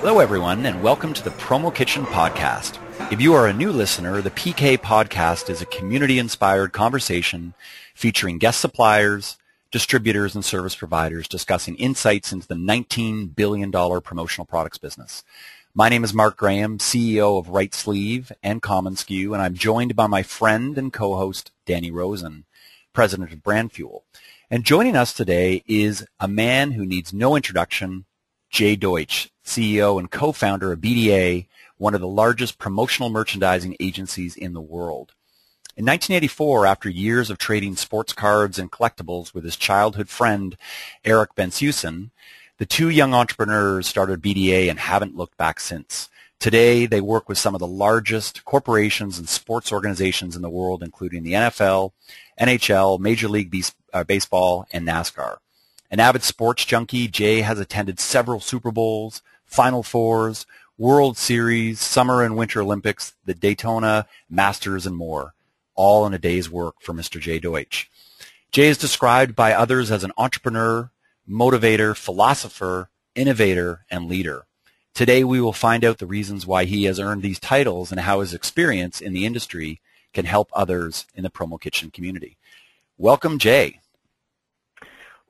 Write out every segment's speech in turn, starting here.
Hello, everyone, and welcome to the Promo Kitchen Podcast. If you are a new listener, the PK Podcast is a community-inspired conversation featuring guest suppliers, distributors, and service providers discussing insights into the $19 billion promotional products business. My name is Mark Graham, CEO of Rightsleeve and commonsku, and I'm joined by my friend and co-host Danny Rosen, president of Brand Fuel. And joining us today is a man who needs no introduction, Jay Deutsch, CEO and co-founder of BDA, one of the largest promotional merchandising agencies in the world. In 1984, after years of trading sports cards and collectibles with his childhood friend Eric Bensussen, the two young entrepreneurs started BDA and haven't looked back since. Today, they work with some of the largest corporations and sports organizations in the world, including the NFL, NHL, Major League uh, Baseball, and NASCAR. An avid sports junkie, Jay has attended several Super Bowls, Final Fours, World Series, Summer and Winter Olympics, the Daytona, Masters, and more, all in a day's work for Mr. Jay Deutsch. Jay is described by others as an entrepreneur, motivator, philosopher, innovator, and leader. Today we will find out the reasons why he has earned these titles and how his experience in the industry can help others in the Promo Kitchen community. Welcome, Jay.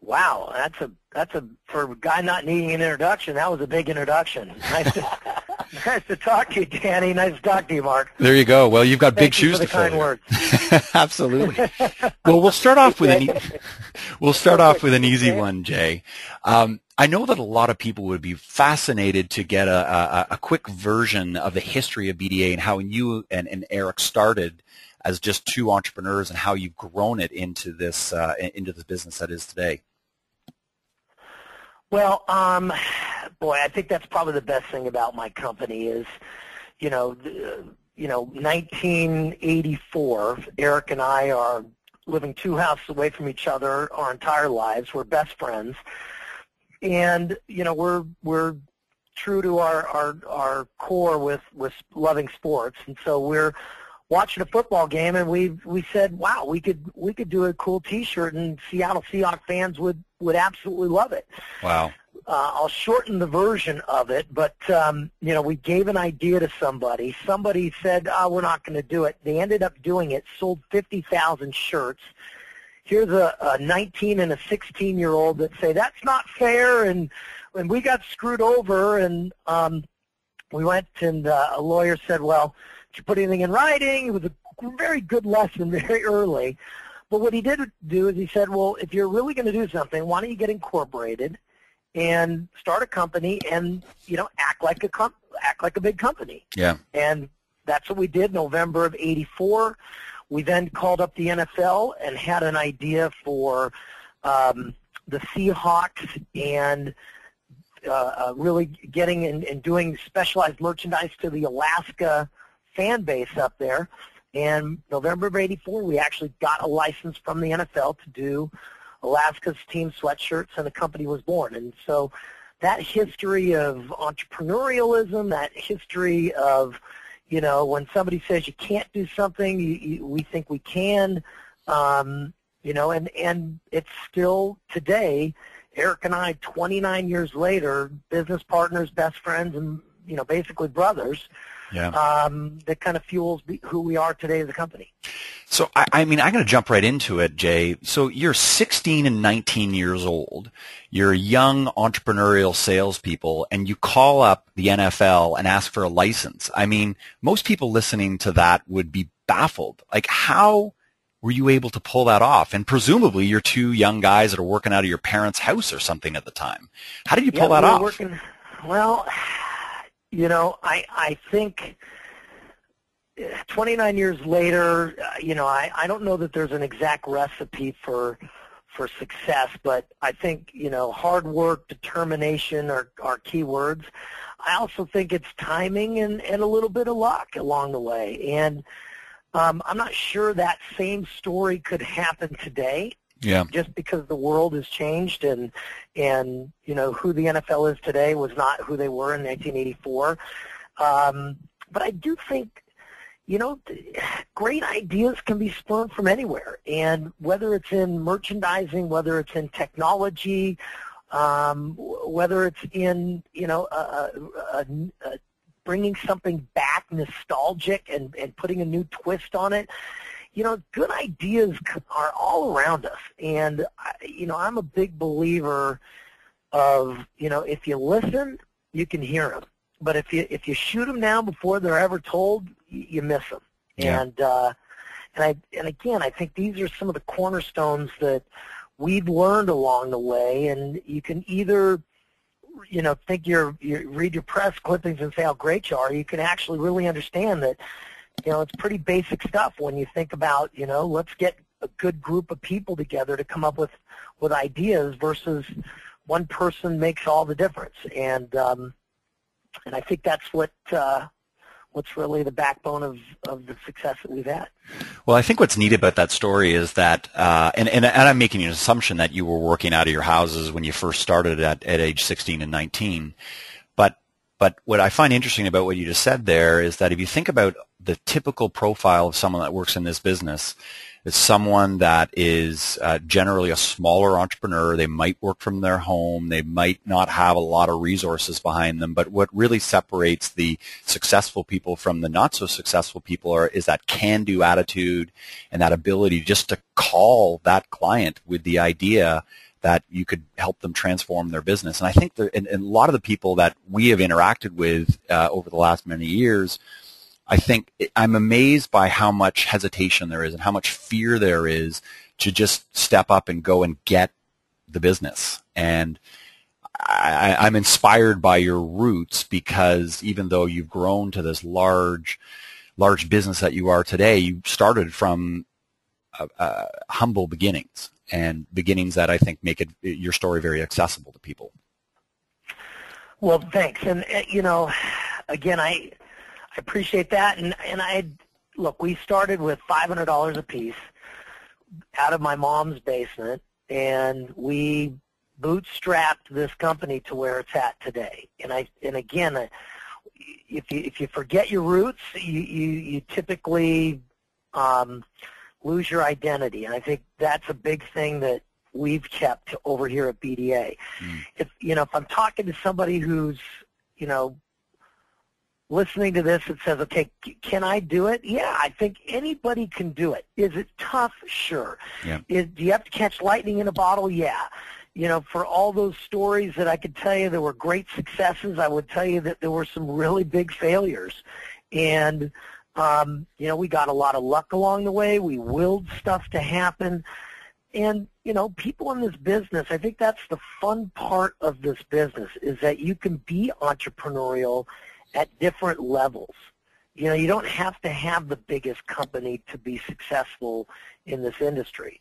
Wow, that's a that's a for a guy not needing an introduction. That was a big introduction. Nice to, nice to talk to you, Danny. Nice to talk to you, Mark. There you go. Well, you've got Thank big shoes to fill. Kind words. Absolutely. well, we'll start off with an e- we'll start off with an easy one, Jay. Um, I know that a lot of people would be fascinated to get a, a, a, quick version of the history of BDA and how you and, and Eric started as just two entrepreneurs and how you've grown it into this uh, into this business that is today. Well, um, boy, I think that's probably the best thing about my company is, you know, the, you know, 1984. Eric and I are living two houses away from each other our entire lives. We're best friends, and you know, we're we're true to our our our core with with loving sports, and so we're watching a football game and we we said, wow, we could we could do a cool T-shirt and Seattle Seahawks fans would would absolutely love it. Wow. Uh, I'll shorten the version of it, but um, you know, we gave an idea to somebody. Somebody said, "Oh, we're not going to do it." They ended up doing it. Sold fifty thousand shirts. Here's a, a 19 and a 16 year old that say that's not fair, and and we got screwed over. And um, we went, and uh, a lawyer said, "Well." To put anything in writing. It was a very good lesson very early. But what he did do is he said, well, if you're really going to do something, why don't you get incorporated and start a company and, you know, act like a com- act like a big company. Yeah. And that's what we did November of 84. We then called up the NFL and had an idea for um, the Seahawks and uh, uh, really getting and, and doing specialized merchandise to the Alaska fan base up there. And November of 84, we actually got a license from the NFL to do Alaska's team sweatshirts, and the company was born. And so that history of entrepreneurialism, that history of, you know, when somebody says you can't do something, you, you, we think we can, um, you know, and, and it's still today, Eric and I, 29 years later, business partners, best friends, and, you know, basically brothers, yeah. um, that kind of fuels who we are today as a company. So, I, I mean, I'm going to jump right into it, Jay. So you're 16 and 19 years old. You're young entrepreneurial salespeople, and you call up the NFL and ask for a license. I mean, most people listening to that would be baffled. Like, how were you able to pull that off? And presumably, you're two young guys that are working out of your parents' house or something at the time. How did you pull yeah, that off? Working, well, you know, I I think 29 years later, uh, you know, I I don't know that there's an exact recipe for for success, but I think you know hard work, determination are are key words. I also think it's timing and and a little bit of luck along the way, and um, I'm not sure that same story could happen today. Yeah. Just because the world has changed and and you know who the NFL is today was not who they were in 1984. Um, but I do think you know great ideas can be spawned from anywhere, and whether it's in merchandising, whether it's in technology, um, whether it's in you know a, a, a, bringing something back nostalgic and, and putting a new twist on it. You know, good ideas are all around us, and you know I'm a big believer of you know if you listen, you can hear them, but if you if you shoot them now before they're ever told, you miss them. Yeah. And uh, and I and again, I think these are some of the cornerstones that we've learned along the way, and you can either you know think you're you read your press clippings and say how great you are. You can actually really understand that you know it's pretty basic stuff when you think about you know let's get a good group of people together to come up with with ideas versus one person makes all the difference and um, and I think that's what uh, what's really the backbone of, of the success that we've had. Well, I think what's neat about that story is that, uh, and, and, and I'm making an assumption that you were working out of your houses when you first started at, at age 16 and 19. But, what I find interesting about what you just said there is that if you think about the typical profile of someone that works in this business, it's someone that is uh, generally a smaller entrepreneur. They might work from their home. They might not have a lot of resources behind them. But what really separates the successful people from the not so successful people are, is that can-do attitude and that ability just to call that client with the idea that you could help them transform their business. And I think that, and, and a lot of the people that we have interacted with uh, over the last many years – I think I'm amazed by how much hesitation there is and how much fear there is to just step up and go and get the business. And I, I'm inspired by your roots because even though you've grown to this large, large business that you are today, you started from uh, uh, humble beginnings and beginnings that I think make it your story very accessible to people. Well, thanks. And uh, you know, again, I I appreciate that. And and I look, we started with five hundred dollars a piece out of my mom's basement, and we bootstrapped this company to where it's at today. And I and again, if you if you forget your roots, you you, you typically um, lose your identity. And I think that's a big thing that we've kept over here at BDA. Mm. If you know, if I'm talking to somebody who's you know listening to this that says, okay, can I do it? Yeah, I think anybody can do it. Is it tough? Sure. Yeah. Is, do you have to catch lightning in a bottle? Yeah. You know, for all those stories that I could tell you there were great successes, I would tell you that there were some really big failures. And, um, you know, we got a lot of luck along the way. We willed stuff to happen. And, you know, people in this business, I think that's the fun part of this business is that you can be entrepreneurial at different levels. You know, you don't have to have the biggest company to be successful in this industry.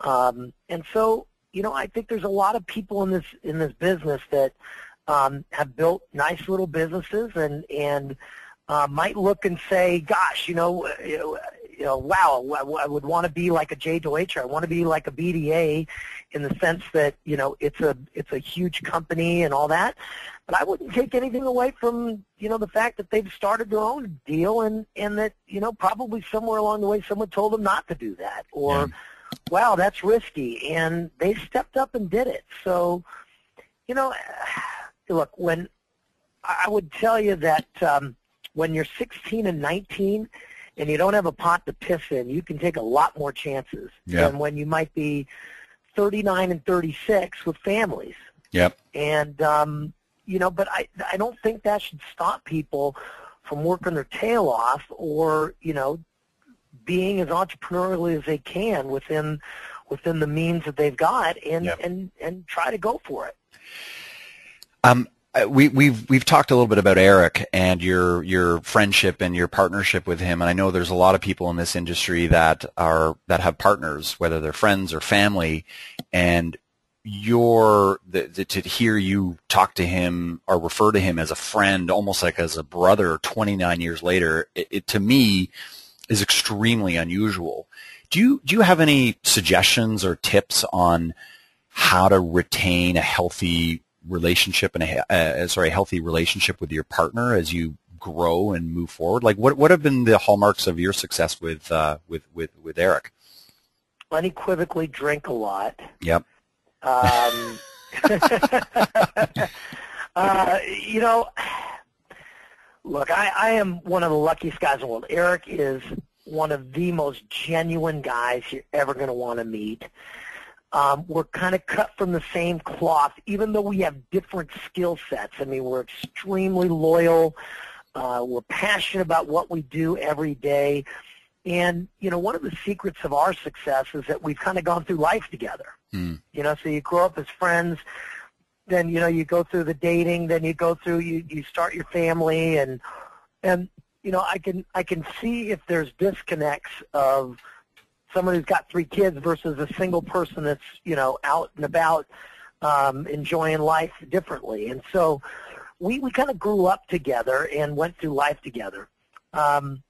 Um, and so, you know, I think there's a lot of people in this in this business that um, have built nice little businesses and and uh, might look and say, "Gosh, you know, you know, wow, I would want to be like a J Deutscher. I want to be like a BDA in the sense that, you know, it's a it's a huge company and all that. But I wouldn't take anything away from, you know, the fact that they've started their own deal and and that, you know, probably somewhere along the way someone told them not to do that or yeah. wow, that's risky and they stepped up and did it. So, you know, look, when I would tell you that um when you're 16 and 19, and you don't have a pot to piss in, you can take a lot more chances yep. than when you might be 39 and 36 with families. Yep. And um, you know, but I I don't think that should stop people from working their tail off or you know being as entrepreneurial as they can within within the means that they've got and yep. and and try to go for it. Um, we, we've we've talked a little bit about Eric and your your friendship and your partnership with him, and I know there's a lot of people in this industry that are that have partners, whether they're friends or family, and your the, the, to hear you talk to him or refer to him as a friend, almost like as a brother, 29 years later, it, it to me is extremely unusual. Do you do you have any suggestions or tips on how to retain a healthy relationship and a uh, sorry a healthy relationship with your partner as you grow and move forward? Like what what have been the hallmarks of your success with uh, with with with Eric? Unequivocally drink a lot. Yep. Um, uh, you know, look, I, I am one of the luckiest guys in the world. Eric is one of the most genuine guys you're ever going to want to meet. Um, we're kind of cut from the same cloth, even though we have different skill sets. I mean, we're extremely loyal. Uh, we're passionate about what we do every day. And, you know, one of the secrets of our success is that we've kind of gone through life together. Mm. You know, so you grow up as friends, then, you know, you go through the dating, then you go through, you, you start your family, and, and, you know, I can, I can see if there's disconnects of someone who's got three kids versus a single person that's, you know, out and about um, enjoying life differently. And so we, we kind of grew up together and went through life together. Um,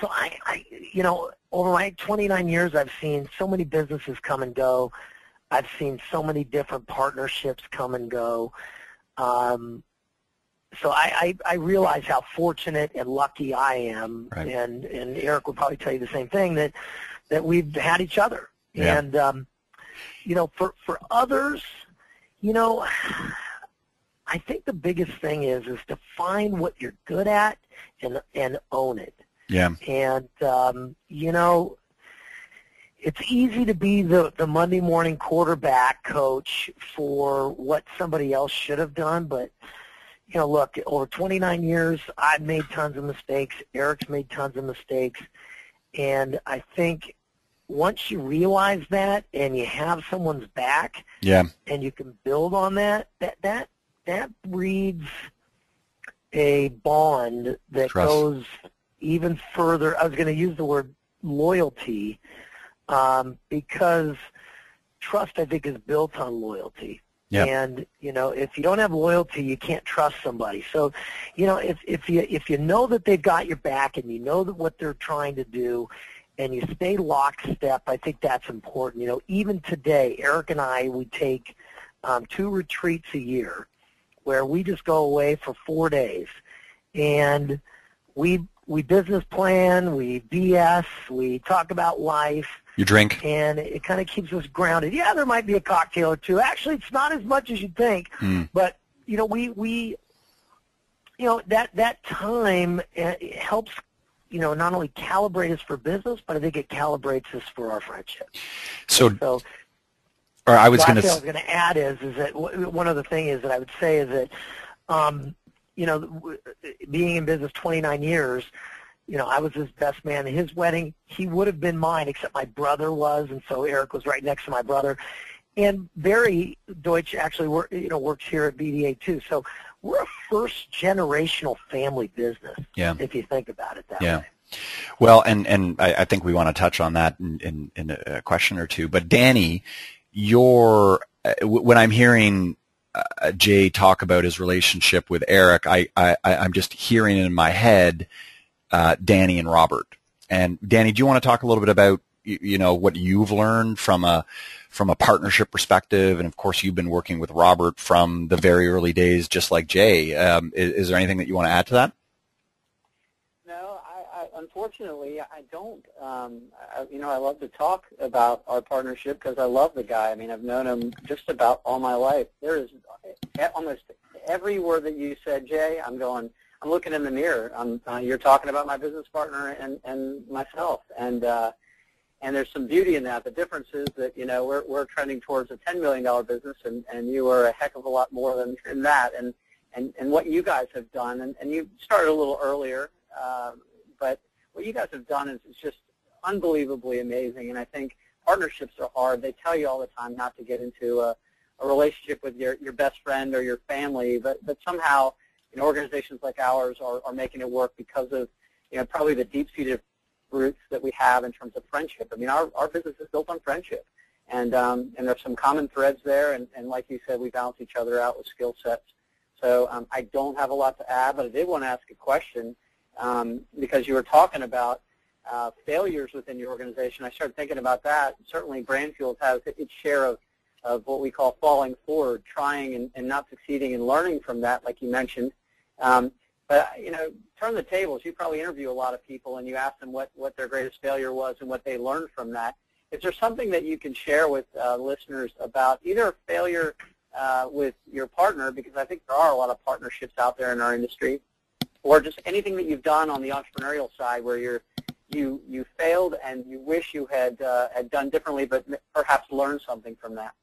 so I, I, you know, over my 29 years, I've seen so many businesses come and go. I've seen so many different partnerships come and go. Um, so I, I, I realize how fortunate and lucky I am, right. and and Eric would probably tell you the same thing that that we've had each other. Yeah. And um, you know, for for others, you know, I think the biggest thing is is to find what you're good at and and own it. Yeah. And um, you know, it's easy to be the the Monday morning quarterback coach for what somebody else should have done, but you know, look, over 29 years, I've made tons of mistakes. Eric's made tons of mistakes, and I think once you realize that and you have someone's back, yeah, and you can build on that, that that that breeds a bond that Trust. goes even further. I was going to use the word loyalty um, because trust, I think, is built on loyalty. Yep. And you know, if you don't have loyalty, you can't trust somebody. So, you know, if if you if you know that they've got your back and you know that what they're trying to do, and you stay lockstep, I think that's important. You know, even today, Eric and I we take um, two retreats a year, where we just go away for four days, and we we business plan, we BS, we talk about life. You drink. And it kind of keeps us grounded. Yeah, there might be a cocktail or two. Actually, it's not as much as you'd think. Mm. But, you know, we, we, you know, that, that time uh, helps, you know, not only calibrate us for business, but I think it calibrates us for our friendship. So, so or I was going to. I was going to add is is that one other thing is that I would say is that um, you know, being in business 29 years, you know, I was his best man at his wedding. He would have been mine, except my brother was, and so Eric was right next to my brother. And Barry Deutsch actually, work, you know, works here at BDA too. So we're a first generational family business. Yeah. If you think about it that yeah. way. Well, and and I, I think we want to touch on that in, in, in a question or two. But Danny, your uh, when I'm hearing uh, Jay talk about his relationship with Eric, I, I, I'm just hearing in my head uh, Danny and Robert. And Danny, do you want to talk a little bit about you, you know what you've learned from a from a partnership perspective, and of course you've been working with Robert from the very early days, just like Jay. Um, is, is there anything that you want to add to that? No, unfortunately, I don't. Um, I, you know, I love to talk about our partnership because I love the guy. I mean, I've known him just about all my life. There is almost every word that you said, Jay. I'm going. I'm looking in the mirror. I'm, uh, you're talking about my business partner and and myself, and uh, and there's some beauty in that. The difference is that you know we're we're trending towards a $10 million business, and and you are a heck of a lot more than, than that. And and and what you guys have done, and and you started a little earlier. Uh, but what you guys have done is, is just unbelievably amazing. And I think partnerships are hard. They tell you all the time not to get into a, a relationship with your, your best friend or your family, but, but somehow you know, organizations like ours are, are making it work because of you know, probably the deep-seated roots that we have in terms of friendship. I mean, our, our business is built on friendship. And, um, and there's some common threads there, and, and like you said, we balance each other out with skill sets. So um, I don't have a lot to add, but I did want to ask a question um, because you were talking about uh, failures within your organization. I started thinking about that. Certainly, Brand Fuel has its share of, of what we call falling forward, trying and, and not succeeding and learning from that, like you mentioned. Um, but, you know, turn the tables. You probably interview a lot of people and you ask them what, what their greatest failure was and what they learned from that. Is there something that you can share with uh, listeners about either failure uh, with your partner, because I think there are a lot of partnerships out there in our industry, or just anything that you've done on the entrepreneurial side where you're you you failed and you wish you had uh, had done differently, but perhaps learned something from that.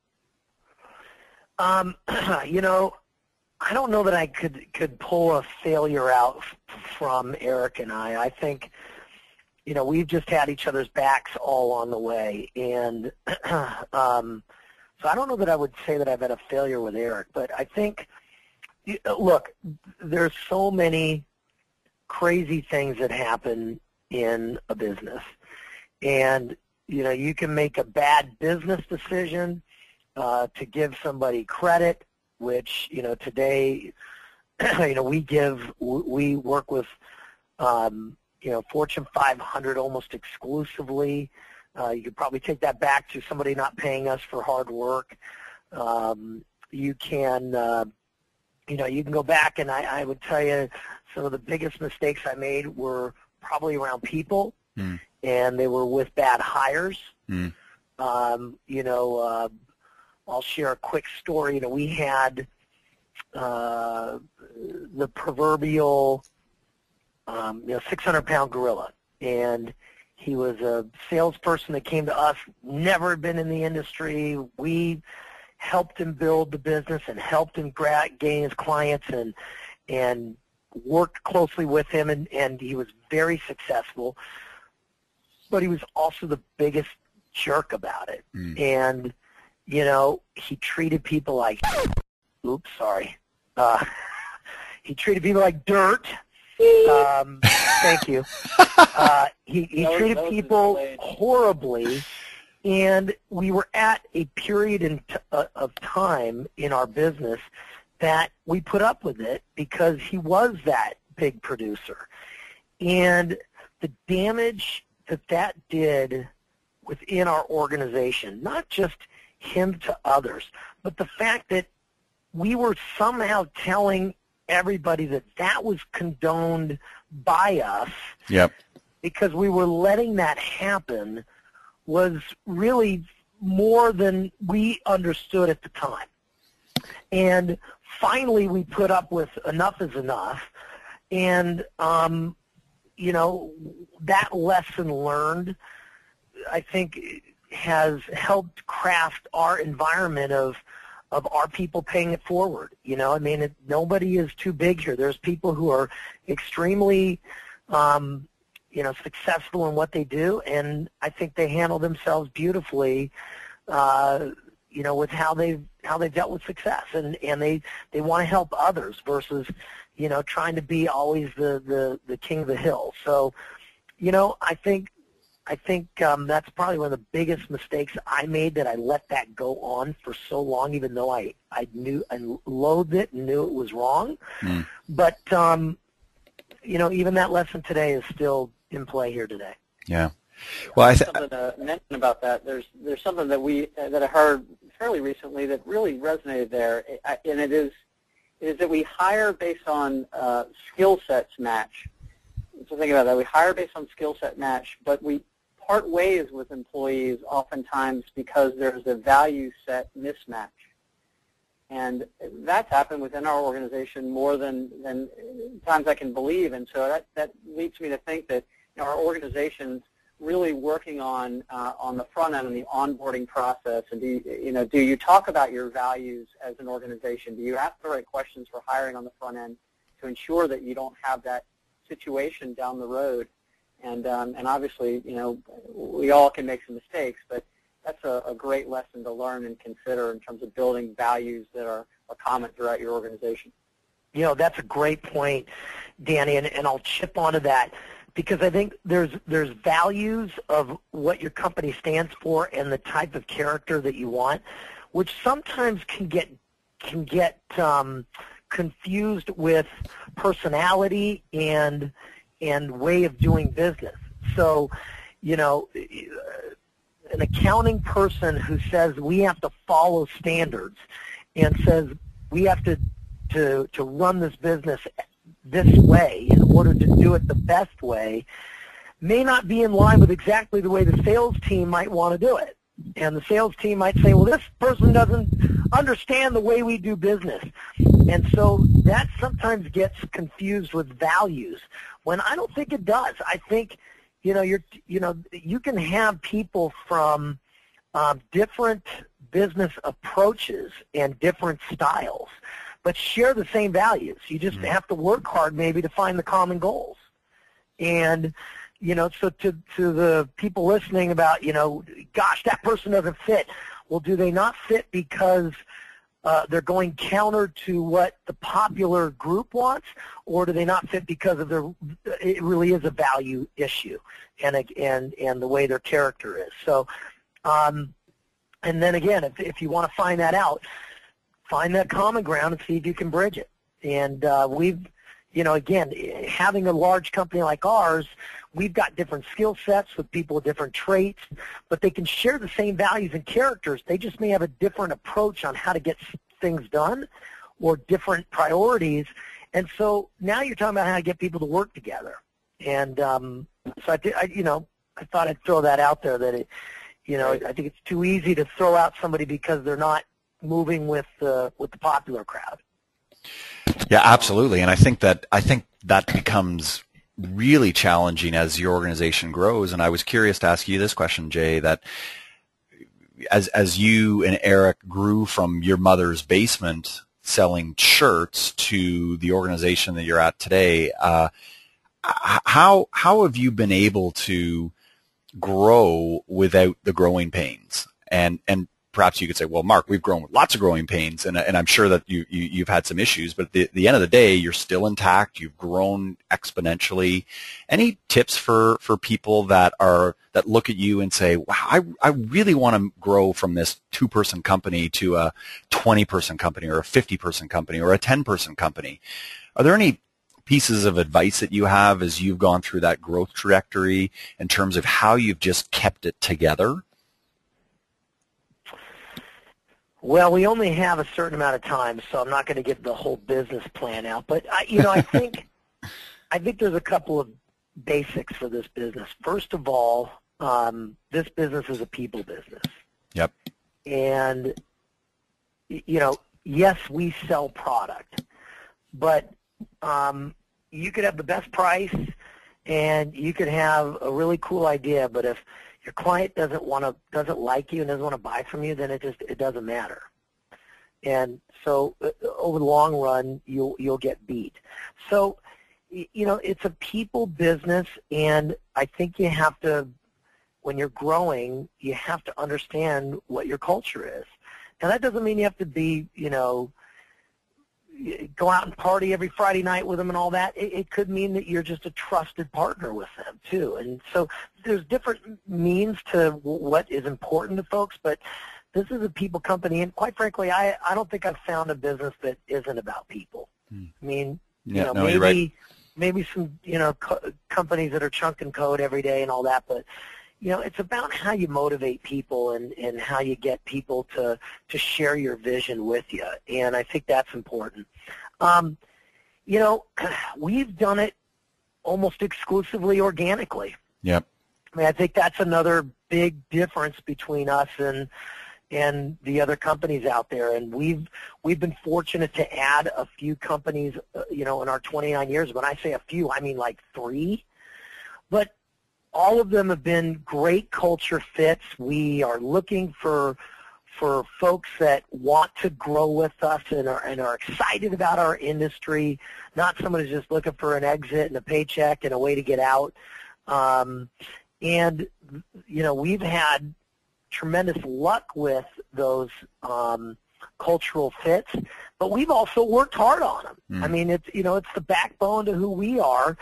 Um, you know, I don't know that I could could pull a failure out from Eric and I. I think, you know, we've just had each other's backs all on the way, and um, so I don't know that I would say that I've had a failure with Eric, but I think, look, there's so many crazy things that happen in a business, and you know, you can make a bad business decision uh, to give somebody credit, which you know today, you know, we give we work with um, you know Fortune 500 almost exclusively. Uh, you could probably take that back to somebody not paying us for hard work. Um, you can, uh, you know, you can go back and I, I would tell you some of the biggest mistakes I made were probably around people, mm. and they were with bad hires. Mm. Um, you know, uh, I'll share a quick story. You know, we had uh, the proverbial, um, you know, 600-pound gorilla, and he was a salesperson that came to us, never been in the industry. We helped him build the business and helped him gain his clients and and worked closely with him and, and he was very successful. But he was also the biggest jerk about it. Mm. And, you know, he treated people like oops, sorry. Uh, he treated people like dirt um, thank you. Uh, he he treated people horribly, and we were at a period in t- uh, of time in our business that we put up with it because he was that big producer, and the damage that that did within our organization, not just him to others, but the fact that we were somehow telling everybody that that was condoned by us. Yep. Because we were letting that happen was really more than we understood at the time. And finally we put up with enough is enough. And, um, you know, that lesson learned, I think, has helped craft our environment of – of our people paying it forward? You know, I mean, it, nobody is too big here. There's people who are extremely, um, you know, successful in what they do, and I think they handle themselves beautifully. Uh, you know, with how they've how they've dealt with success, and and they they want to help others versus, you know, trying to be always the the the king of the hill. So, you know, I think I think um, that's probably one of the biggest mistakes I made that I let that go on for so long, even though I, I knew and loathed it and knew it was wrong. Mm. But, um, you know, even that lesson today is still in play here today. Yeah. Well, I th- something to mention about that. There's there's something that we uh, that I heard fairly recently that really resonated there, and it is is that we hire based on uh, skill sets match. So think about that. We hire based on skill set match, but we part ways with employees oftentimes because there's a value set mismatch. And that's happened within our organization more than, than times I can believe. And so that, that leads me to think that you know, our organization's really working on uh, on the front end and the onboarding process. And do you, you know, do you talk about your values as an organization? Do you ask the right questions for hiring on the front end to ensure that you don't have that situation down the road and um, and obviously, you know, we all can make some mistakes, but that's a, a great lesson to learn and consider in terms of building values that are, are common throughout your organization. You know, that's a great point, Danny, and, and I'll chip onto that because I think there's there's values of what your company stands for and the type of character that you want, which sometimes can get can get um, confused with personality and and way of doing business. So, you know, an accounting person who says we have to follow standards and says we have to to to run this business this way in order to do it the best way may not be in line with exactly the way the sales team might want to do it. And the sales team might say, well, this person doesn't understand the way we do business. And so that sometimes gets confused with values when I don't think it does. I think, you know, you're, you know, you can have people from um, different business approaches and different styles, but share the same values. You just mm-hmm. have to work hard maybe to find the common goals. And, you know, so to, to the people listening about, you know, gosh, that person doesn't fit. Well, do they not fit because uh, they're going counter to what the popular group wants, or do they not fit because of their? It really is a value issue, and and and the way their character is. So, um, and then again, if if you want to find that out, find that common ground and see if you can bridge it. And uh, we've, you know, again, having a large company like ours, we've got different skill sets with people with different traits, but they can share the same values and characters. They just may have a different approach on how to get things done or different priorities. And so now you're talking about how to get people to work together. And um, so I, I, you know, I thought I'd throw that out there that it, you know, I think it's too easy to throw out somebody because they're not moving with the with the popular crowd. Yeah, absolutely. And I think that I think that becomes really challenging as your organization grows. And I was curious to ask you this question, Jay, that as as you and Eric grew from your mother's basement selling shirts to the organization that you're at today, uh, how how have you been able to grow without the growing pains? And and perhaps you could say, well, Mark, we've grown with lots of growing pains, and, and I'm sure that you, you, have had some issues, but at the, the end of the day, you're still intact. You've grown exponentially. Any tips for, for people that are that look at you and say, wow, I, I really want to grow from this two-person company to a 20-person company or a 50-person company or a 10-person company? Are there any pieces of advice that you have as you've gone through that growth trajectory in terms of how you've just kept it together? Well, we only have a certain amount of time, so I'm not going to give the whole business plan out. But I, you know, I think I think there's a couple of basics for this business. First of all, um, this business is a people business. Yep. And you know, yes, we sell product, but um, you could have the best price, and you could have a really cool idea, but if your client doesn't want to doesn't like you and doesn't want to buy from you, then it just it doesn't matter. And so uh, over the long run, you'll you'll get beat. So you know it's a people business, and I think you have to when you're growing, you have to understand what your culture is. And that doesn't mean you have to be, you know, go out and party every Friday night with them and all that. It, it could mean that you're just a trusted partner with them too. And so there's different means to what is important to folks, but this is a people company, and quite frankly, I I don't think I've found a business that isn't about people. Hmm. I mean, yeah, you know, no, maybe right. maybe some you know co- companies that are chunking code every day and all that, but you know, it's about how you motivate people and, and how you get people to, to share your vision with you. And I think that's important. Um, you know, we've done it almost exclusively organically. Yep. I mean, I think that's another big difference between us and and the other companies out there. And we've we've been fortunate to add a few companies, uh, you know, in our 29 years. When I say a few, I mean like three. But all of them have been great culture fits. We are looking for for folks that want to grow with us and are, and are excited about our industry, not someone who's just looking for an exit and a paycheck and a way to get out. Um, and, you know, we've had tremendous luck with those um, cultural fits, but we've also worked hard on them. Mm. I mean, it's, you know, it's the backbone to who we are.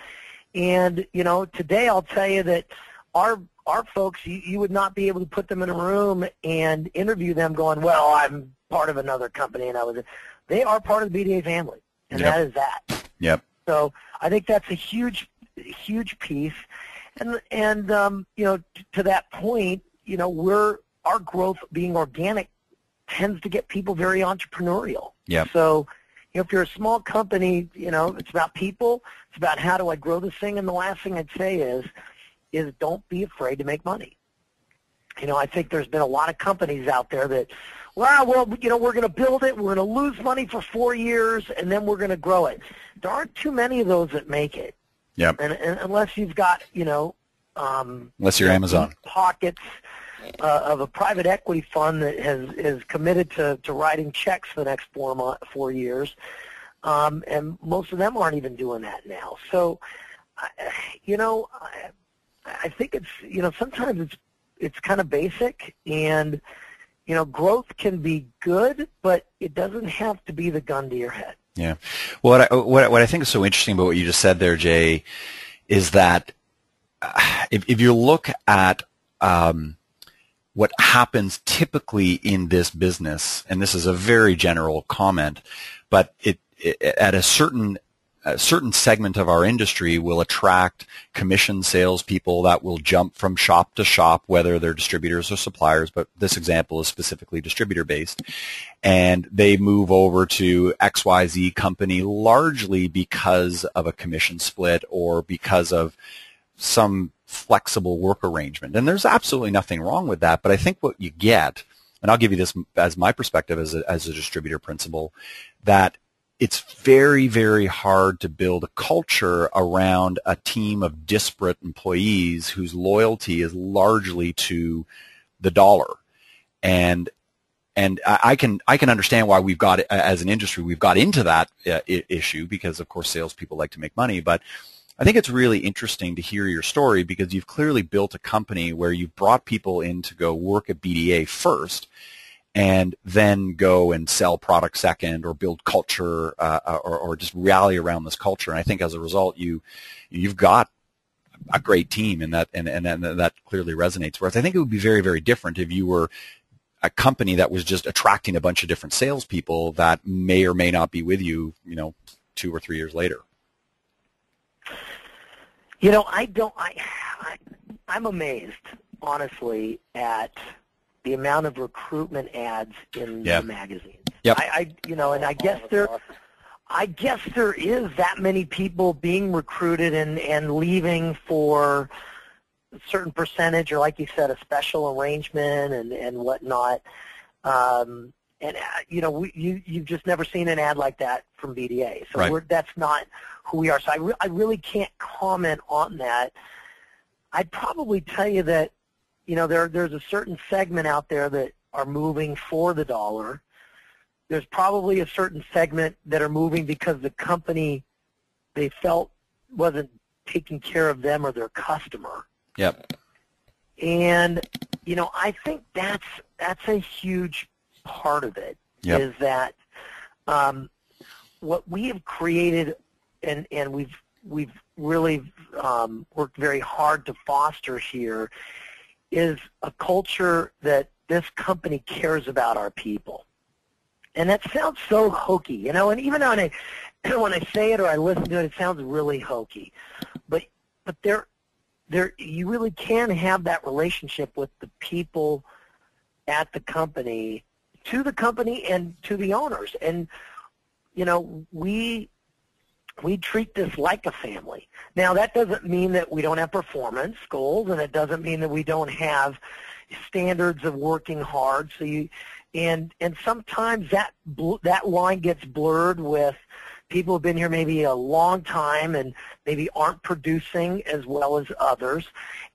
And, you know, today I'll tell you that our our folks, you, you would not be able to put them in a room and interview them going, well, I'm part of another company and I was, they are part of the BDA family. And yep. that is that. Yep. So I think that's a huge, huge piece. And, and um, you know, t- to that point, you know, we're, our growth being organic tends to get people very entrepreneurial. Yeah. So you know, if you're a small company, you know, it's about people. It's about how do I grow this thing. And the last thing I'd say is, is don't be afraid to make money. You know, I think there's been a lot of companies out there that well, well, you know, we're going to build it, we're going to lose money for four years, and then we're going to grow it. There aren't too many of those that make it. Yep. And, and unless you've got, you know, um, unless you're Amazon pockets uh, of a private equity fund that has is committed to, to writing checks for the next four four years, um, and most of them aren't even doing that now. So, you know, I, I think it's you know sometimes it's it's kind of basic and you know, growth can be good, but it doesn't have to be the gun to your head. Yeah. Well, what I, what, what I think is so interesting about what you just said there, Jay, is that uh, if, if you look at um, what happens typically in this business, and this is a very general comment, but it, it at a certain a certain segment of our industry will attract commission salespeople that will jump from shop to shop, whether they're distributors or suppliers, but this example is specifically distributor based. And they move over to XYZ company largely because of a commission split or because of some flexible work arrangement. And there's absolutely nothing wrong with that, but I think what you get, and I'll give you this as my perspective as a, as a distributor principal, that it's very, very hard to build a culture around a team of disparate employees whose loyalty is largely to the dollar. And and I can I can understand why we've got as an industry we've got into that uh, issue because of course salespeople like to make money, but I think it's really interesting to hear your story because you've clearly built a company where you've brought people in to go work at BDA first, and then go and sell product second or build culture uh, uh, or, or just rally around this culture. And I think as a result, you you've got a great team, and that and, and, and that clearly resonates. Whereas I think it would be very very different if you were a company that was just attracting a bunch of different salespeople that may or may not be with you, you know, two or three years later. You know, I don't. I, I I'm amazed, honestly, at the amount of recruitment ads in the magazines. Yep. I, I, you know, and I guess there, I guess there is that many people being recruited and and leaving for a certain percentage, or like you said, a special arrangement and and whatnot. Um, and uh, you know, we, you you've just never seen an ad like that from BDA, so right. we're, that's not who we are. So I re- I really can't comment on that. I'd probably tell you that you know, there there's a certain segment out there that are moving for the dollar. There's probably a certain segment that are moving because the company they felt wasn't taking care of them or their customer. Yep. And you know, I think that's that's a huge part of it. Yep. Is that um, what we have created and and we've we've really um, worked very hard to foster here is a culture that this company cares about our people. And that sounds so hokey, you know, and even when I when I say it or I listen to it, it sounds really hokey. But but there there you really can have that relationship with the people at the company to the company and to the owners. And you know, we we treat this like a family. Now, that doesn't mean that we don't have performance goals, and it doesn't mean that we don't have standards of working hard. So you, and and sometimes that bl- that line gets blurred with people who've been here maybe a long time and maybe aren't producing as well as others.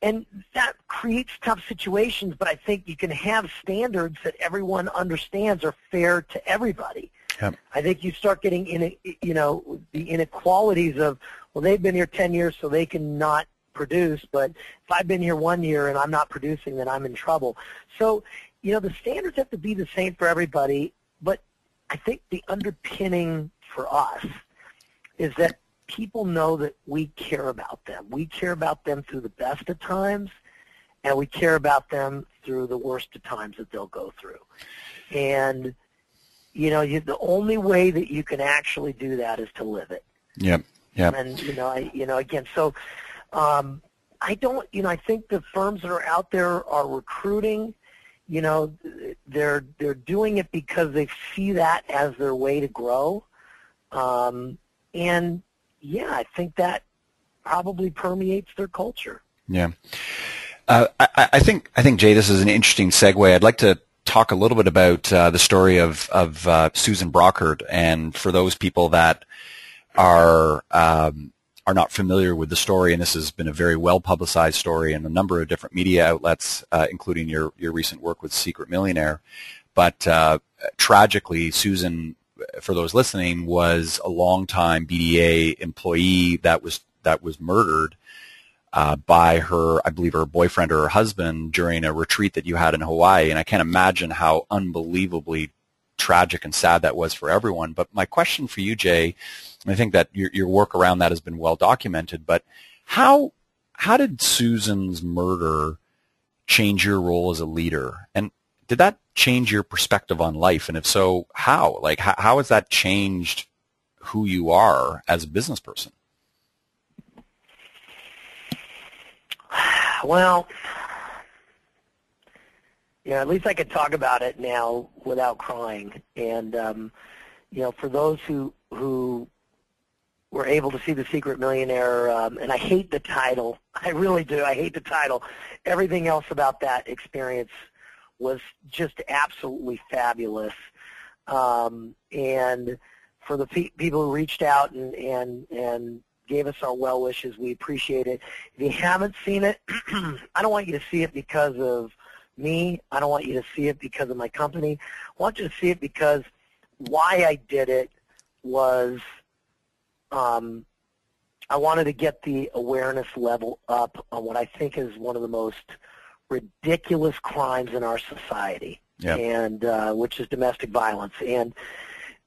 And that creates tough situations, but I think you can have standards that everyone understands are fair to everybody. Yep. I think you start getting in, you know, the inequalities of, well, they've been here 10 years, so they can not produce. But if I've been here one year and I'm not producing, then I'm in trouble. So, you know, the standards have to be the same for everybody. But I think the underpinning for us is that people know that we care about them. We care about them through the best of times, and we care about them through the worst of times that they'll go through. And you know, you, the only way that you can actually do that is to live it. Yep. Yep. And you know, I, you know, again, so um, I don't, you know, I think the firms that are out there are recruiting. You know, they're they're doing it because they see that as their way to grow. Um, and yeah, I think that probably permeates their culture. Yeah. Uh, I, I, think I think Jay, this is an interesting segue. I'd like to talk a little bit about uh, the story of of uh, Susan Brockert, and for those people that are um, are not familiar with the story, and this has been a very well publicized story in a number of different media outlets, uh, including your your recent work with Secret Millionaire. But uh, tragically, Susan, for those listening, was a longtime BDA employee that was that was murdered uh, by her, I believe her boyfriend or her husband during a retreat that you had in Hawaii. And I can't imagine how unbelievably tragic and sad that was for everyone. But my question for you, Jay, I think that your, your work around that has been well documented, but how, how did Susan's murder change your role as a leader? And did that change your perspective on life? And if so, how? Like, how, how has that changed who you are as a business person? Well, yeah, at least I could talk about it now without crying. And um, you know, for those who who were able to see the Secret Millionaire, um, and I hate the title. I really do. I hate the title. Everything else about that experience was just absolutely fabulous. Um, and for the pe- people who reached out and and and gave us our well wishes. We appreciate it. If you haven't seen it, I don't want you to see it because of me. I don't want you to see it because of my company. I want you to see it because why I did it was um, I wanted to get the awareness level up on what I think is one of the most ridiculous crimes in our society, yep. and uh, which is domestic violence. And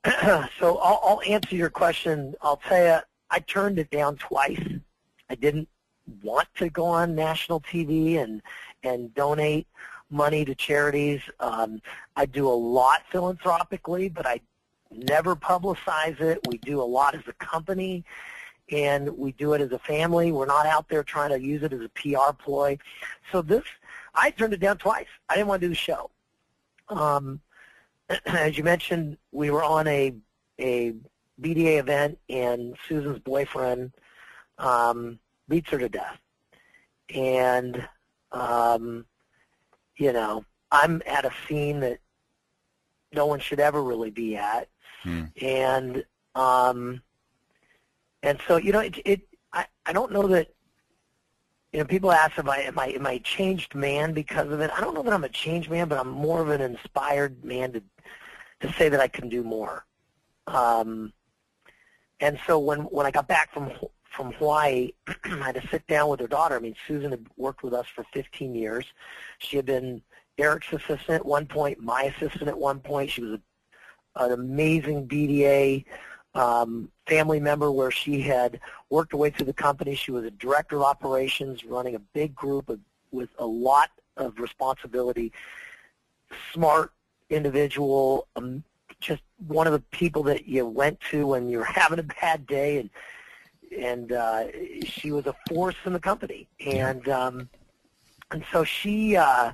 so I'll, I'll answer your question. I'll tell you, I turned it down twice. I didn't want to go on national TV and and donate money to charities. Um, I do a lot philanthropically, but I never publicize it. We do a lot as a company, and we do it as a family. We're not out there trying to use it as a PR ploy. So this, I turned it down twice. I didn't want to do the show. Um, as you mentioned, we were on a a BDA event, and Susan's boyfriend um, beats her to death. And, um, you know, I'm at a scene that no one should ever really be at. Hmm. And, um, and so, you know, it, it I, I don't know that, you know, people ask if I am I am I changed man because of it. I don't know that I'm a changed man, but I'm more of an inspired man to to say that I can do more. Um, and so when when I got back from from Hawaii, I had to sit down with her daughter. I mean, Susan had worked with us for 15 years. She had been Eric's assistant at one point, my assistant at one point. She was a, an amazing BDA um, family member where she had worked her way through the company. She was a director of operations running a big group of, with a lot of responsibility, smart individual, um, just one of the people that you went to when you were having a bad day, and and uh, she was a force in the company, and um, and so she, uh,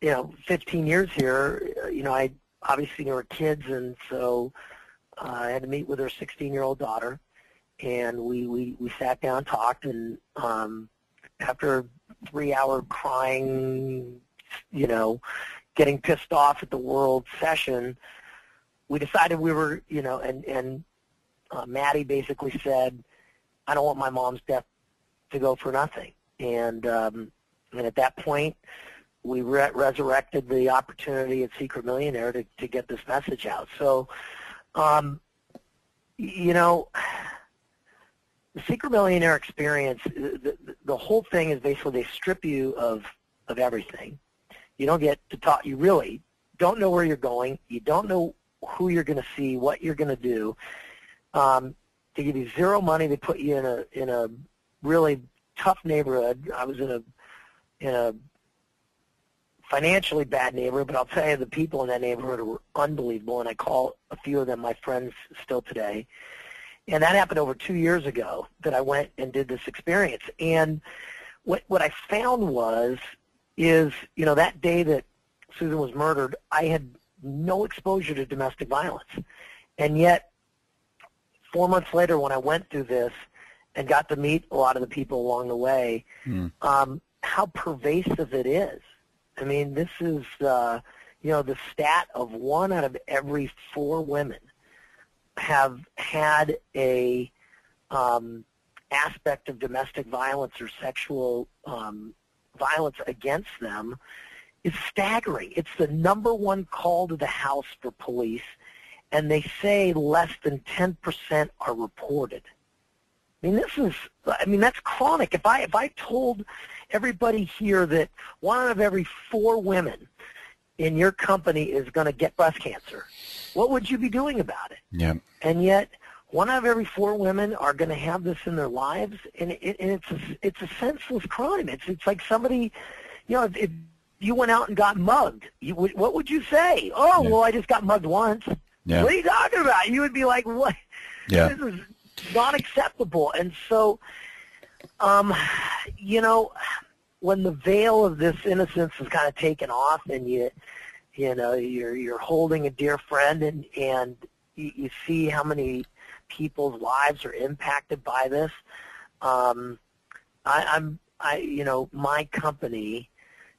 you know, 15 years here, you know, I obviously knew her kids, and so uh, I had to meet with her 16-year-old daughter, and we we we sat down, talked, and um, after three-hour crying, you know, getting pissed off at the world session, we decided we were, you know, and and uh, Maddie basically said, I don't want my mom's death to go for nothing. And um, and at that point, we re- resurrected the opportunity at Secret Millionaire to to get this message out. So, um, you know. The Secret Millionaire experience, the, the, the whole thing is basically they strip you of, of everything. You don't get to talk, you really don't know where you're going. You don't know who you're going to see, what you're going to do. Um, they give you zero money. They put you in a in a really tough neighborhood. I was in a in a financially bad neighborhood, but I'll tell you, the people in that neighborhood were unbelievable, and I call a few of them my friends still today. And that happened over two years ago that I went and did this experience. And what what I found was is you know that day that Susan was murdered, I had no exposure to domestic violence. And yet, four months later, when I went through this and got to meet a lot of the people along the way, mm. um, how pervasive it is. I mean, this is, uh, you know, the stat of one out of every four women have had a um, aspect of domestic violence or sexual um, violence against them is staggering. It's the number one call to the house for police, and they say less than 10% are reported. I mean, this is, I mean, that's chronic. If I, if I told everybody here that one out of every four women in your company is going to get breast cancer, what would you be doing about it? Yeah. And yet, one out of every four women are going to have this in their lives, and, it, and it's a, it's a senseless crime. It's it's like somebody, you know, if, if you went out and got mugged, you would, what would you say? Oh, Yeah. well, I just got mugged once. Yeah. What are you talking about? You would be like, what? Yeah. This is not acceptable. And so, um, you know, when the veil of this innocence is kind of taken off, and you, you know, you're you're holding a dear friend, and and you, you see how many people's lives are impacted by this. Um, I, I'm, I, you know, my company,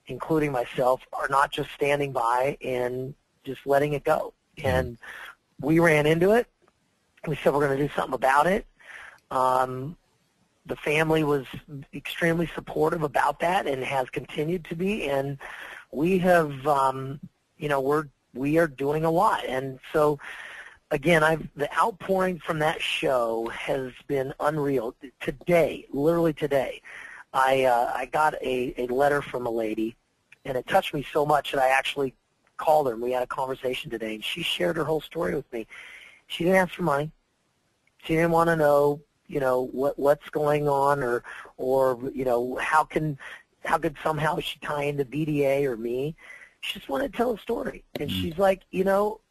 including myself, are not just standing by and just letting it go. And we ran into it. We said we're going to do something about it. Um, the family was extremely supportive about that and has continued to be. And we have, um, you know, we're we are doing a lot. And so, again, I've the outpouring from that show has been unreal. Today, literally today, I uh, I got a, a letter from a lady, and it touched me so much that I actually called her and we had a conversation today. And she shared her whole story with me. She didn't ask for money. She didn't want to know, you know, what what's going on or or you know how can how could somehow she tie into BDA or me. She just wanted to tell a story, and Mhm. she's like, you know,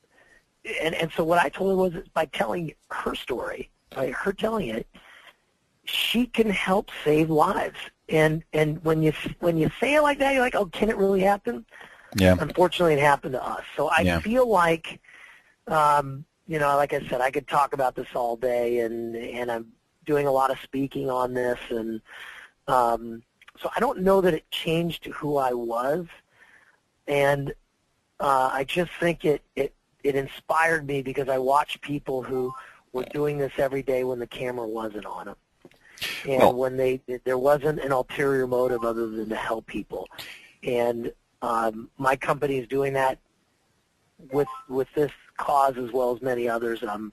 and and so what I told her was by telling her story, by her telling it, she can help save lives. And and when you when you say it like that, you're like, oh, can it really happen? Yeah. Unfortunately, it happened to us. So I Yeah. feel like, um, you know, like I said, I could talk about this all day, and and I'm doing a lot of speaking on this, and um, so I don't know that it changed who I was, and uh, I just think it it it inspired me because I watched people who were doing this every day when the camera wasn't on them, and Well- when they there wasn't an ulterior motive other than to help people, and um, my company is doing that with with this cause as well as many others. Um,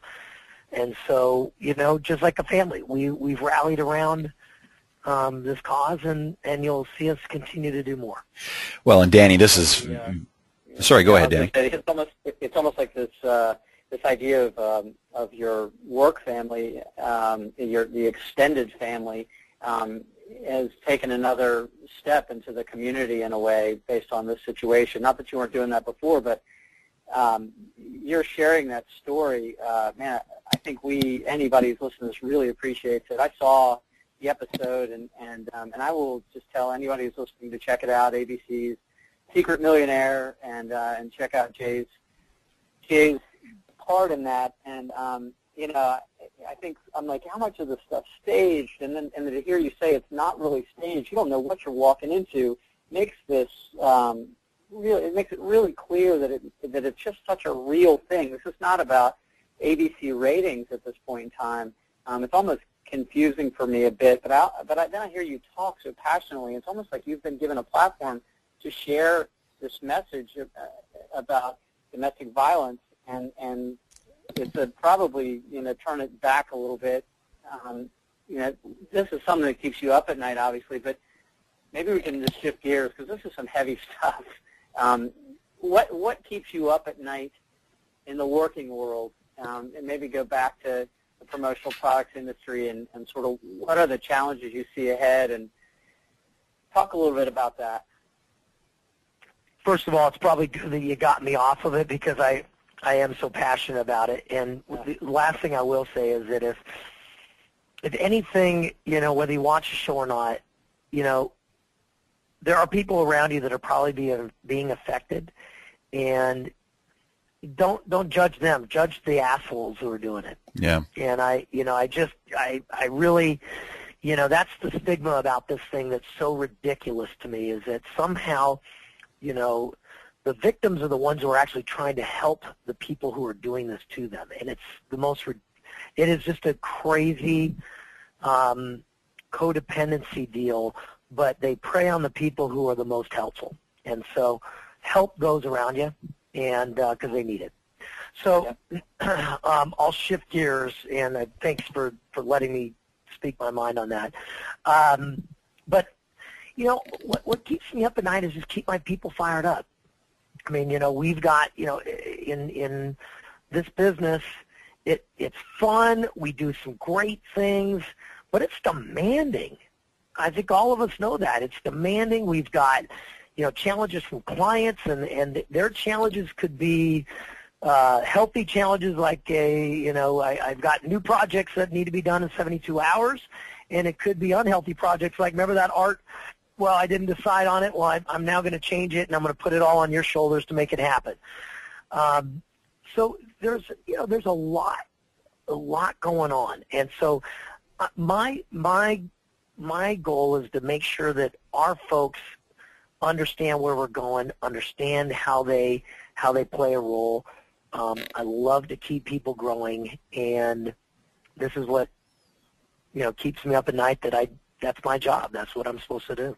and so you know, just like a family, we we've rallied around um, this cause, and and you'll see us continue to do more. Well, and Danny, this is. Yeah. Sorry, go Yeah, ahead, Danny. say, It's almost it's almost like this uh, this idea of um, of your work family, um, your the extended family, um, has taken another step into the community in a way based on this situation. Not that you weren't doing that before, but um, you're sharing that story. Uh, man, I think we anybody who's listening to this really appreciates it. I saw the episode, and and um, and I will just tell anybody who's listening to check it out. ABC's Secret Millionaire, and uh, and check out Jay's Jay's part in that. And um, you know, I, I think I'm like, how much of this stuff staged? And then and then to hear you say it's not really staged, you don't know what you're walking into, makes this um, really it makes it really clear that it that it's just such a real thing. This is not about ABC ratings at this point in time. Um, it's almost confusing for me a bit, but I, but I, then I hear you talk so passionately. It's almost like you've been given a platform to share this message uh, about domestic violence, and and it's a probably you know turn it back a little bit. Um, you know, this is something that keeps you up at night, obviously, but maybe we can just shift gears because this is some heavy stuff. Um, what what keeps you up at night in the working world, um, and maybe go back to the promotional products industry and, and sort of what are the challenges you see ahead, and talk a little bit about that. First of all, it's probably good that you got me off of it because I I am so passionate about it. And the last thing I will say is that if if anything, you know, whether you watch the show or not, you know, there are people around you that are probably being being affected, and don't don't judge them. Judge the assholes who are doing it. Yeah. And I, you know, I just, I, I really, you know, that's the stigma about this thing that's so ridiculous to me is that somehow, you know, the victims are the ones who are actually trying to help the people who are doing this to them, and it's the most. It is just a crazy um, codependency deal, but they prey on the people who are the most helpful, and so help those around you, and because uh, they need it. So um, I'll shift gears, and uh, thanks for, for letting me speak my mind on that. Um, but, you know, what, what keeps me up at night is just keep my people fired up. I mean, you know, we've got, you know, in, in this business, it, it's fun. We do some great things, but it's demanding. I think all of us know that. It's demanding. We've got, you know, challenges from clients, and, and their challenges could be, uh, healthy challenges like a, you know, I, I've got new projects that need to be done in 72 hours, and it could be unhealthy projects like remember that art. Well, I didn't decide on it. Well, I, I'm now going to change it, and I'm going to put it all on your shoulders to make it happen. Um, so there's, you know, there's a lot, a lot going on, and so uh, my my my goal is to make sure that our folks understand where we're going, understand how they how they play a role, um, I love to keep people growing, and this is what you know keeps me up at night. That I that's my job. That's what I'm supposed to do.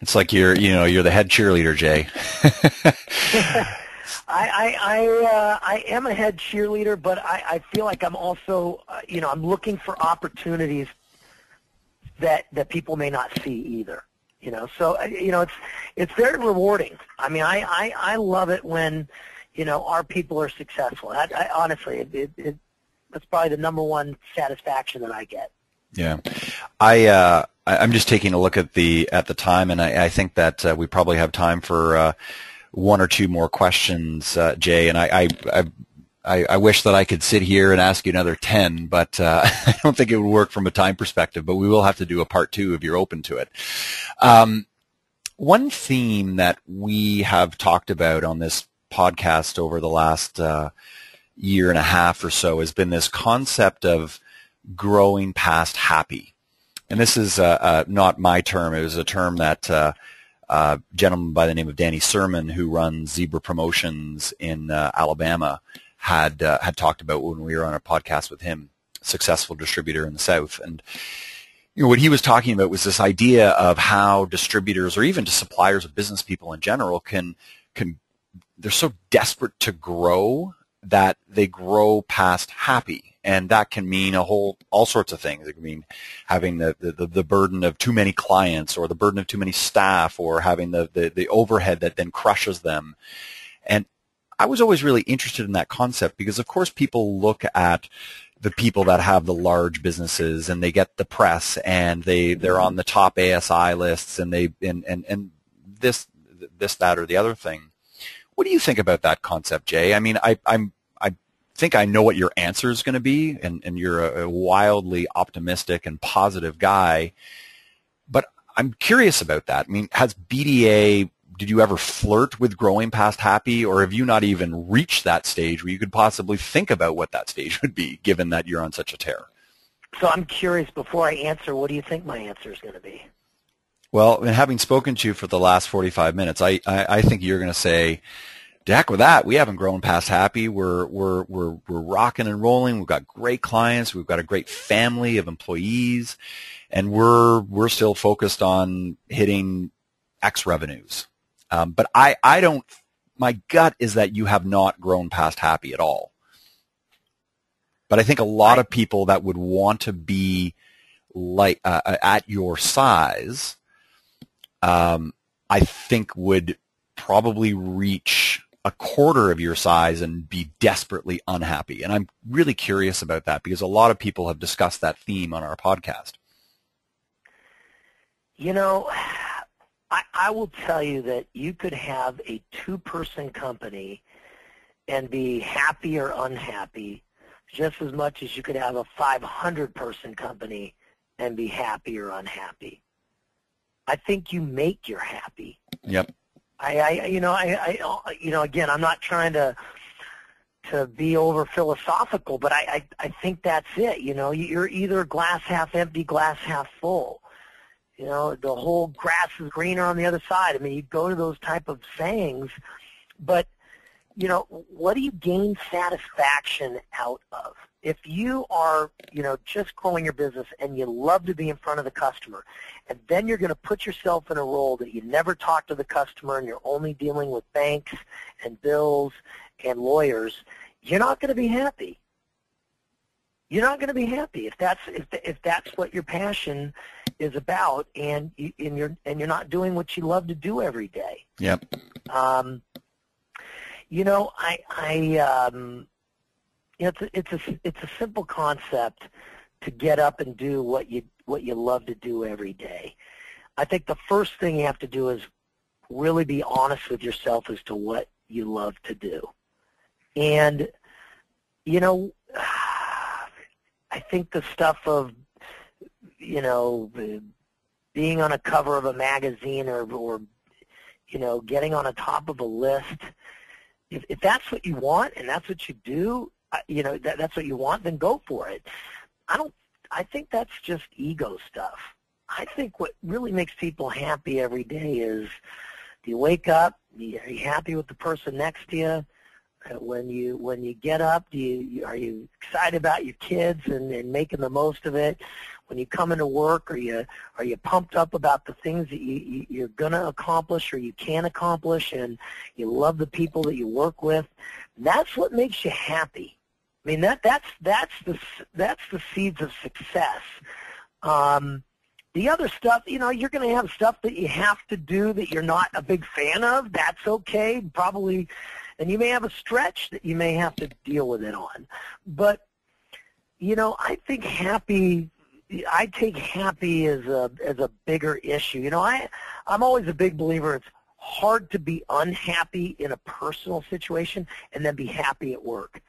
It's like you're you know you're the head cheerleader, Jay. I I I, uh, I am a head cheerleader, but I, I feel like I'm also uh, you know I'm looking for opportunities that that people may not see either. You know, so uh, you know it's it's very rewarding. I mean, I I, I love it when you know, our people are successful. I, I, honestly, it, it, it, that's probably the number one satisfaction that I get. Yeah, I uh, I'm just taking a look at the at the time, and I, I think that uh, we probably have time for uh, one or two more questions, uh, Jay. And I, I, I I wish that I could sit here and ask you another ten, but uh, I don't think it would work from a time perspective. But we will have to do a part two if you're open to it. Um, one theme that we have talked about on this podcast over the last uh, year and a half or so has been this concept of growing past happy. And this is uh, uh, not my term. It was a term that uh, a gentleman by the name of Danny Sermon, who runs Zebra Promotions in uh, Alabama, had uh, had talked about when we were on a podcast with him, successful distributor in the South. And you know, what he was talking about was this idea of how distributors or even just suppliers of business people in general can can they're so desperate to grow that they grow past happy. And that can mean a whole, all sorts of things. It can mean having the, the, the burden of too many clients or the burden of too many staff or having the, the, the overhead that then crushes them. And I was always really interested in that concept because of course people look at the people that have the large businesses and they get the press and they, they're mm-hmm. on the top ASI lists and they, and, and, and this, this, that, or the other thing. What do you think about that concept, Jay? I mean, I, I'm I think I know what your answer is going to be, and, and you're a, a wildly optimistic and positive guy. But I'm curious about that. I mean, has BDA did you ever flirt with growing past happy or have you not even reached that stage where you could possibly think about what that stage would be given that you're on such a tear so i'm curious before i answer what do you think my answer is going to be well, and having spoken to you for the last 45 minutes, I, I, I think you're going to say, Jack, with that, we haven't grown past happy. We're, we're, we're, we're rocking and rolling. We've got great clients. We've got a great family of employees and we're, we're still focused on hitting X revenues. Um, but I, I don't, my gut is that you have not grown past happy at all. But I think a lot of people that would want to be like uh, uh at your size um, I think would probably reach a quarter of your size and be desperately unhappy. And I'm really curious about that because a lot of people have discussed that theme on our podcast. You know, I, I will tell you that you could have a two-person company and be happy or unhappy just as much as you could have a 500-person company and be happy or unhappy. I think you make your happy. Yep. I, I you know, I, I, you know, again, I'm not trying to to be over philosophical, but I, I, I think that's it. You know, you're either glass half empty, glass half full. You know, the whole grass is greener on the other side. I mean, you go to those type of sayings, but you know, what do you gain satisfaction out of? If you are, you know, just growing your business and you love to be in front of the customer, and then you're going to put yourself in a role that you never talk to the customer and you're only dealing with banks and bills and lawyers, you're not going to be happy. You're not going to be happy if that's if if that's what your passion is about, and you, and you're and you're not doing what you love to do every day. Yep. Um, you know, I, I, um, you know, it's a, it's a, it's a simple concept to get up and do what you, what you love to do every day. I think the first thing you have to do is really be honest with yourself as to what you love to do. And, you know, I think the stuff of, you know, being on a cover of a magazine or, or you know, getting on a top of a list, if, if that's what you want and that's what you do, uh, you know, that, that's what you want, then go for it. I don't. I think that's just ego stuff. I think what really makes people happy every day is, do you wake up? Are happy with the person next to you? When you when you get up, do you are you excited about your kids and, and making the most of it? When you come into work, are you are you pumped up about the things that you, you you're gonna accomplish or you can accomplish, and you love the people that you work with? That's what makes you happy. I mean that that's that's the that's the seeds of success. Um, the other stuff, you know, you're going to have stuff that you have to do that you're not a big fan of. That's okay. Probably and you may have a stretch that you may have to deal with it on. But, you know, I think happy, I take happy as a, as a bigger issue. You know, I, I'm always a big believer it's hard to be unhappy in a personal situation and then be happy at work.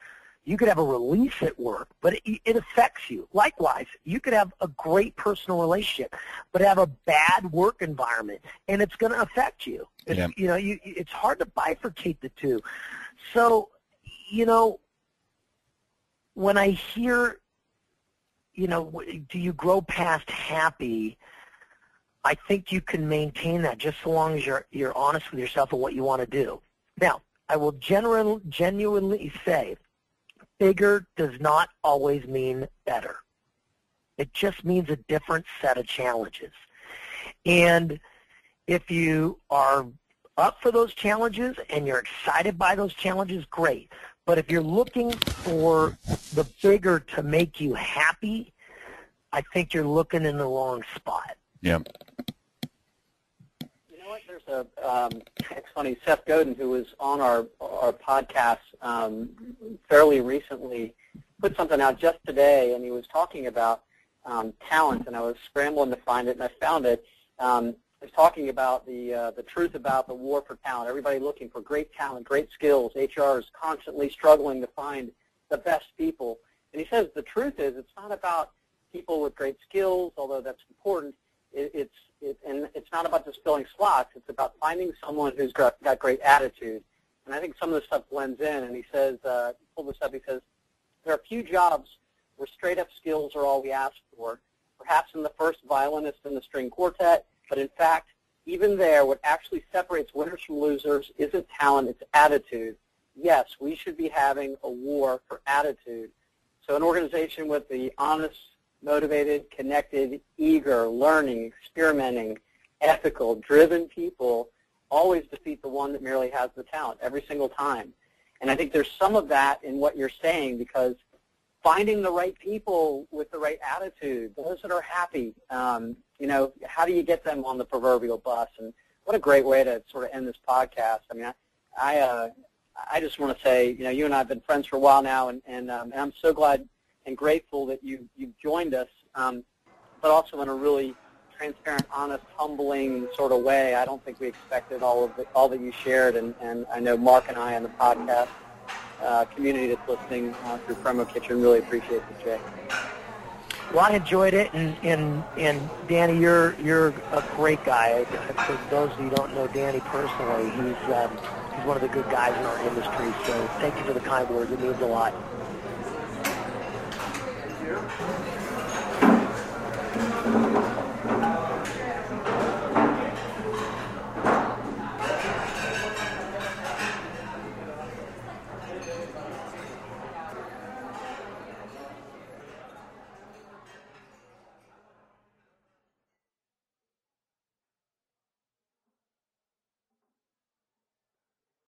You could have a release at work, but it, it affects you. Likewise, you could have a great personal relationship, but have a bad work environment, and it's going to affect you. It's, yeah. You know, you, it's hard to bifurcate the two. So, you know, when I hear, you know, do you grow past happy? I think you can maintain that just so long as you're you're honest with yourself and what you want to do. Now, I will general, genuinely say bigger does not always mean better. It just means a different set of challenges. And if you are up for those challenges and you're excited by those challenges, great. But if you're looking for the bigger to make you happy, I think you're looking in the wrong spot. Yeah a, um, it's funny, Seth Godin, who was on our, our podcast um, fairly recently, put something out just today, and he was talking about um, talent, and I was scrambling to find it, and I found it. Um, was talking about the, uh, the truth about the war for talent, everybody looking for great talent, great skills. HR is constantly struggling to find the best people. And he says the truth is it's not about people with great skills, although that's important. It, it's it, and it's not about just filling slots. It's about finding someone who's got, got great attitude. And I think some of the stuff blends in. And he says, uh, pull this up. He says, there are a few jobs where straight-up skills are all we ask for. Perhaps in the first violinist in the string quartet, but in fact, even there, what actually separates winners from losers isn't talent, it's attitude. Yes, we should be having a war for attitude. So an organization with the honest motivated, connected, eager, learning, experimenting, ethical, driven people always defeat the one that merely has the talent every single time. And I think there's some of that in what you're saying because finding the right people with the right attitude, those that are happy, um, you know, how do you get them on the proverbial bus? And what a great way to sort of end this podcast. I mean, I, I, uh, I just want to say, you know, you and I have been friends for a while now, and, and, um, and I'm so glad and grateful that you, you've joined us, um, but also in a really transparent, honest, humbling sort of way. I don't think we expected all of the, all that you shared, and, and I know Mark and I on the podcast uh, community that's listening uh, through Promo Kitchen really appreciate it, Jay. Well, I enjoyed it, and, and and Danny, you're you're a great guy. For those of you who don't know Danny personally, he's um, he's one of the good guys in our industry. So thank you for the kind words. It means a lot. Thank